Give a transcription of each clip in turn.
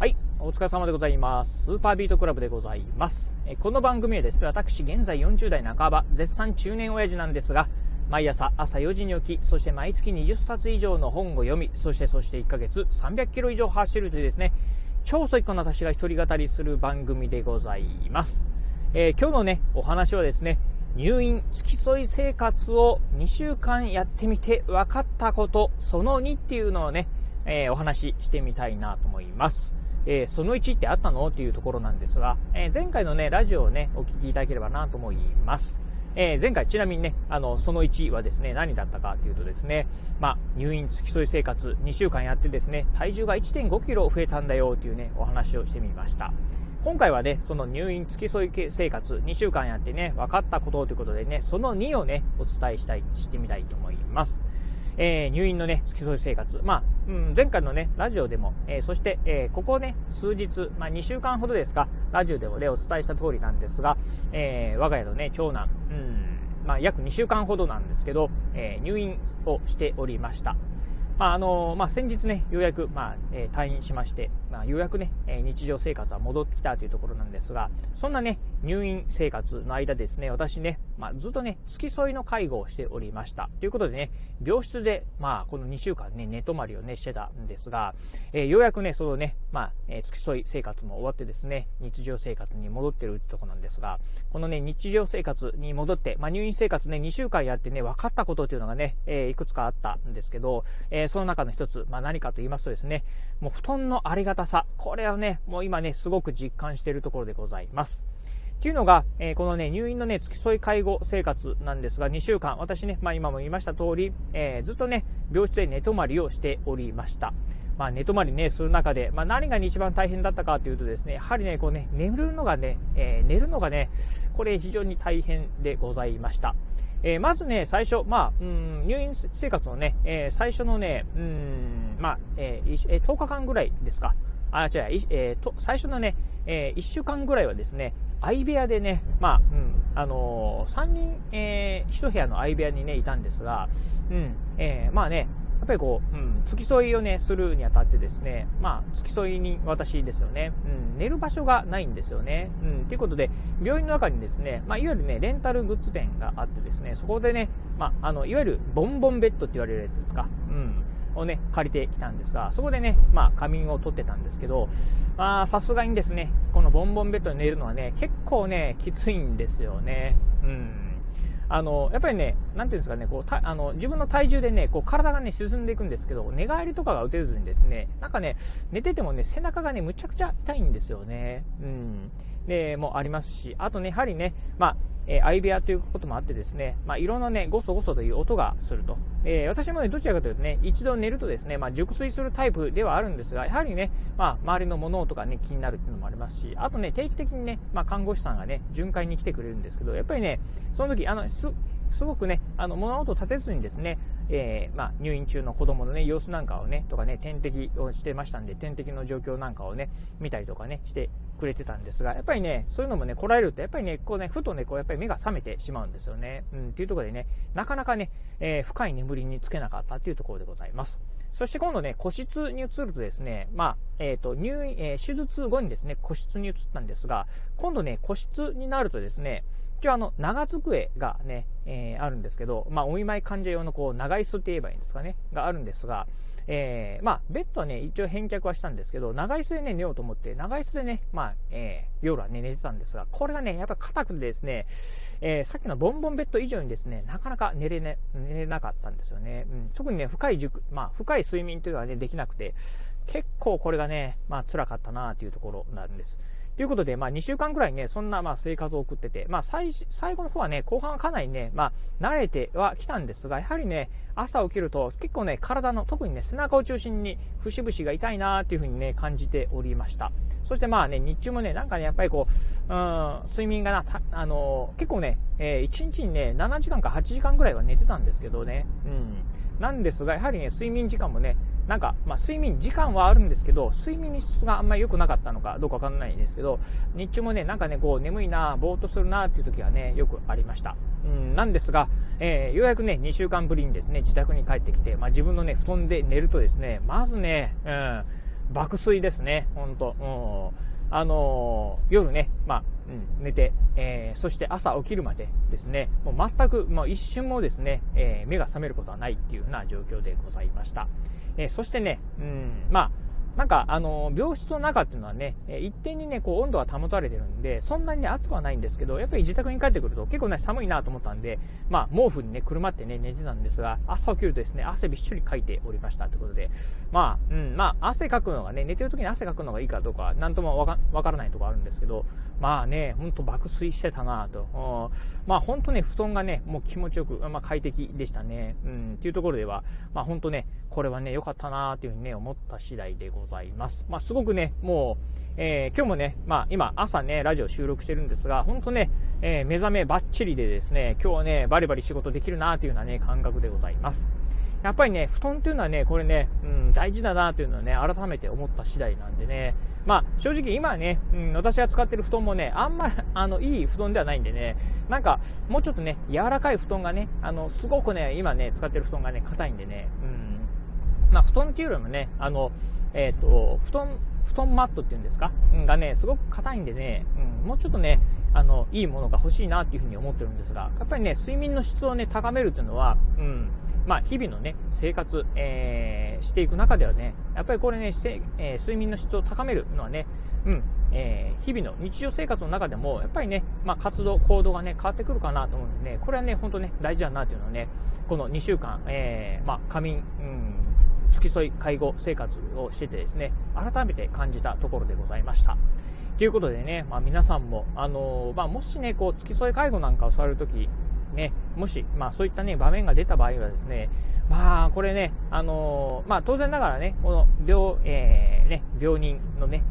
はい、お疲れ様でございます。スーパービートクラブでございます。えこの番組はですね、私現在40代半ば、絶賛中年親父なんですが、毎朝朝4時に起き、そして毎月20冊以上の本を読み、そしてそして1ヶ月300キロ以上走るというですね、超ソイックな私が一人語りする番組でございます。えー今日のね、お話はですね、入院付き添い生活を2週間やってみて分かったこと、その2っていうのをね、えーお話ししてみたいなと思います。えーその1ってあったの？っていうところなんですが、えー前回のね、ラジオをね、お聞きいただければなと思います。えー前回ちなみにね、あの、その1はですね、何だったかというとですね、まあ、入院付き添い生活2週間やってですね、体重が1.5キロ増えたんだよっていうね、お話をしてみました。今回はね、その入院付き添い生活2週間やってね、分かったことということでね、その2をね、お伝えしたい、してみたいと思います。えー入院のね、付き添い生活。まあ、うん、前回のね、ラジオでも、えーそして、えーここね、数日、まあ、2週間ほどですか、ラジオでもね、お伝えした通りなんですが、え我が家のね、長男、うん、まあ、約2週間ほどなんですけど、え入院をしておりました。まああのまあ、先日ね、ようやく、まあえー退院しまして、まあ、ようやくね、えー日常生活は戻ってきたというところなんですが、そんなね、入院生活の間ですね、私ね、まあ、ずっとね、付き添いの介護をしておりました。ということでね、病室で、まあ、この2週間ね、寝泊まりをね、してたんですが、えーようやくね、そのね、まあ、えー付き添い生活も終わってですね、日常生活に戻ってるってとこなんですが、このね、日常生活に戻って、まあ、入院生活ね、2週間やってね、分かったことというのがね、えーいくつかあったんですけど、えその中の一つ、まあ、何かと言いますとですね、もう布団のありがたさ、これをね、もう今ね、すごく実感しているところでございます。っていうのが、えーこのね、入院のね、付き添い介護生活なんですが、2週間、私ね、まあ今も言いました通り、えーずっとね、病室で寝泊まりをしておりました。まあ寝泊まりね、する中で、まあ何が一番大変だったかというとですね、やはりね、こうね、眠るのがね、えー寝るのがね、これ非常に大変でございました。えーまずね、最初、まあ、うん、入院生活のね、え最初のね、うん、まあ、え10日間ぐらいですか。あ、違う、えーと、最初のね、え1週間ぐらいはですね、相部屋でね、まあ、うん、あのー、3人、えー、1部屋の相部屋にね、いたんですが、うん、えーまあね、やっぱりこう、うん、付き添いをね、するにあたってですね、まあ、付き添いに私ですよね、うん、寝る場所がないんですよね。うん、ということで、病院の中にですね、まあ、いわゆるね、レンタルグッズ店があってですね、そこでね、まあ、あの、いわゆるボンボンベッドって言われるやつですか、うん、をね、借りてきたんですが、そこでね、まあ、仮眠を取ってたんですけど、まあ、さすがにですね、このボンボンベッドに寝るのはね、結構ね、きついんですよね。うん。あの、やっぱりね、なんていうんですかね、こう、たあの、自分の体重でね、こう、体がね、沈んでいくんですけど、寝返りとかが打てずにですね、なんかね、寝ててもね、背中がね、むちゃくちゃ痛いんですよね。うん。で、もありますし、あとね、やはりね、まあ、え相部屋ということもあってですね、まあ、いろんなね、ごそごそという音がすると。えー私もね、どちらかというとね、一度寝るとですね、まあ、熟睡するタイプではあるんですが、やはりね、まあ、周りの物音がね、気になるっていうのもありますし、あとね、定期的にね、ま、看護師さんがね、巡回に来てくれるんですけど、やっぱりね、その時、あの、す、ごくね、あの、物音を立てずにですね、えーまあ、入院中の子供のね、様子なんかをね、とかね、点滴をしてましたんで、点滴の状況なんかをね、見たりとかね、してくれてたんですが、やっぱりね、そういうのもね、来られると、やっぱりね、こうね、ふとね、こう、やっぱり目が覚めてしまうんですよね。うん、っていうところでね、なかなかね、えー深い眠りにつけなかったっていうところでございます。そして今度ね、個室に移るとですね、まあ、えっ、と、入院、えー手術後にですね、個室に移ったんですが、今度ね、個室になるとですね、一応あの、長机がね、えーあるんですけど、まあ、お見舞い患者用のこう、長椅子って言えばいいんですかね、があるんですが、えーまあ、ベッドはね、一応返却はしたんですけど、長椅子でね、寝ようと思って、長椅子でね、まあ、えー夜はね、寝てたんですが、これがね、やっぱ硬くてですね、えーさっきのボンボンベッド以上にですね、なかなか寝れね、寝れなかったんですよね。うん、特にね、深い熟、まあ、深い睡眠というのはね、できなくて、結構これがね、まあ、辛かったなというところなんです。ということで、まあ、2週間ぐらいね、そんな、まあ、生活を送ってて、まあ、最、最後の方はね、後半はかなりね、まあ、慣れてはきたんですが、やはりね、朝起きると、結構ね、体の、特にね、背中を中心に、節々が痛いなっていうふうにね、感じておりました。そしてまあね、日中もね、なんかね、やっぱりこう、うん、睡眠がな、たあの結構ね、えー1日にね、7時間か8時間ぐらいは寝てたんですけどね、うん。なんですが、やはりね、睡眠時間もね、なんか、まあ、睡眠時間はあるんですけど、睡眠の質があんまり良くなかったのかどうかわかんないんですけど、日中もね、なんかね、こう、眠いな、ぼーっとするなっていう時はね、よくありました。うん、なんですが、えーようやくね、2週間ぶりにですね、自宅に帰ってきて、まあ、自分のね、布団で寝るとですね、まずね、うん、爆睡ですね、本当。うんあのー、夜ね、まあ、うん、寝て、えー、そして朝起きるまでですね、もう全く、もう一瞬もですね、えー、目が覚めることはないっていうような状況でございました。えそしてね、うん、まあ、なんか、あの、病室の中っていうのはね、一定にね、こう、温度が保たれてるんで、そんなに、暑くはないんですけど、やっぱり自宅に帰ってくると結構ね、寒いなと思ったんで、まあ、毛布にね、くるまってね、寝てたんですが、朝起きるとですね、汗びっしょりかいておりましたということで、まあ、うん、まあ、汗かくのがね、寝てる時に汗かくのがいいかどうか、なんともわからないとこあるんですけど、まあね、ほんと爆睡してたなと。まあ、ほんとね、布団がね、もう気持ちよく、まあ、快適でしたね。うん、っていうところでは、まあ、ほんとね、これはね、良かったなというふうにね、思った次第でございます。まあ、すごくね、もう、えー、今日もね、まあ、今、朝ね、ラジオ収録してるんですが、本当ね、えー、目覚めばっちりでですね、今日はね、バリバリ仕事できるなというようなね、感覚でございます。やっぱりね、布団っていうのはね、これね、うん、大事だなというのはね、改めて思った次第なんでね、まあ、正直今ね、うん、私が使ってる布団もね、あんまり、あの、いい布団ではないんでね、なんか、もうちょっとね、柔らかい布団がね、あの、すごくね、今ね、使ってる布団がね、硬いんでね、うん、まあ、布団っていうよりもね、あの、えっ、ー、と、布団、布団マットっていうんですか、がね、すごく硬いんでね、うん、もうちょっとね、あの、いいものが欲しいなっていうふうに思ってるんですが、やっぱりね、睡眠の質をね、高めるっていうのは、うん、まあ、日々のね、生活、えー、していく中ではね、やっぱりこれね、して、えー、睡眠の質を高めるのはね、うん、えー、日々の日常生活の中でも、やっぱりね、まあ、活動、行動がね、変わってくるかなと思うんでね、これはね、本当ね、大事だなというのはね、この2週間、えー、まあ、仮眠、うん、付き添い介護生活をしててですね、改めて感じたところでございました。ということでね、まあ、皆さんも、あのー、まあ、もしね、こう、付き添い介護なんかをされるとき、ね、もし、まあそういったね、場面が出た場合はですね、まあこれね、あのー、まあ当然ながらね、この病、えー、ね、病人のね、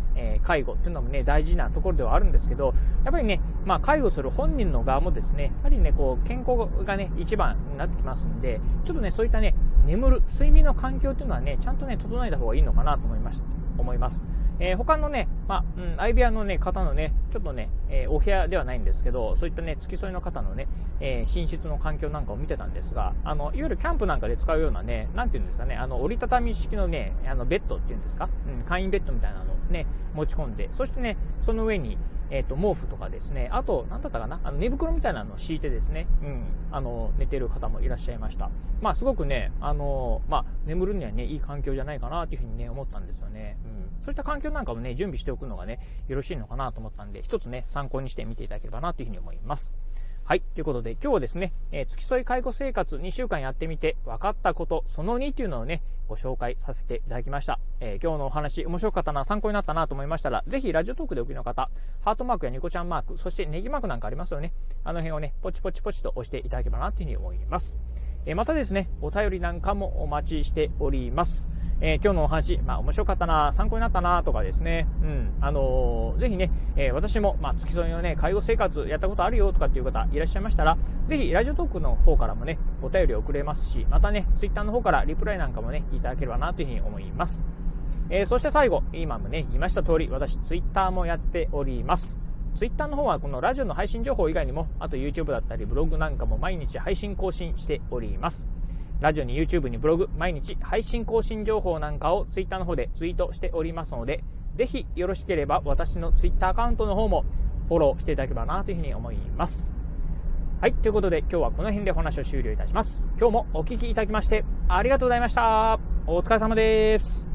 介護っていうのもね、大事なところではあるんですけど、やっぱりね、まあ介護する本人の側もですね、やはりね、こう、健康がね、一番になってきますんで、ちょっとね、そういったね、眠る、睡眠の環境っていうのはね、ちゃんとね、整えた方がいいのかなと思いました、思います。えー、他のね、まあ、うん、相部屋のね、方のね、ちょっとね、えー、お部屋ではないんですけど、そういったね、付き添いの方のね、えー、寝室の環境なんかを見てたんですが、あの、いわゆるキャンプなんかで使うようなね、なんていうんですかね、あの、折りたたみ式のね、あの、ベッドっていうんですか、うん、簡易ベッドみたいなのをね、持ち込んで、そしてね、その上に、えっ、ー、と、毛布とかですね、あと、なんだったかな、あの寝袋みたいなのを敷いてですね、うん、あの、寝てる方もいらっしゃいました。まあ、すごくね、あの、まあ、眠るにはね、いい環境じゃないかなというふうにね、思ったんですよね。うん。そういった環境なんかもね、準備しておくのがね、よろしいのかなと思ったんで、一つね、参考にしてみていただければなというふうに思います。はい。ということで、今日はですね、えー、付き添い介護生活2週間やってみて分かったこと、その2というのをね、ご紹介させていただきました。えー、今日のお話、面白かったな、参考になったなと思いましたら、ぜひラジオトークでお聞きの方、ハートマークやニコちゃんマーク、そしてネギマークなんかありますよね。あの辺をね、ポチポチポチと押していただければなというふうに思います。えー、またですね、お便りなんかもお待ちしております。えー、今日のお話、まあ面白かったな、参考になったなとかですね、うん、あのー、ぜひね、えー、私も、まあ、付き添いのね、介護生活やったことあるよとかっていう方いらっしゃいましたら、ぜひラジオトークの方からもね、お便りをくれますし、またね、ツイッターの方からリプライなんかもね、いただければなというふうに思います。えそして最後、今もね、言いました通り、私、ツイッターもやっております。ツイッターの方はこのラジオの配信情報以外にも、あと YouTube だったりブログなんかも毎日配信更新しております。ラジオに YouTube にブログ、毎日配信更新情報なんかを Twitter の方でツイートしておりますので、ぜひよろしければ私の Twitter アカウントの方もフォローしていただければなというふうに思います。はい、ということで今日はこの辺でお話を終了いたします。今日もお聴きいただきましてありがとうございました。お疲れ様です。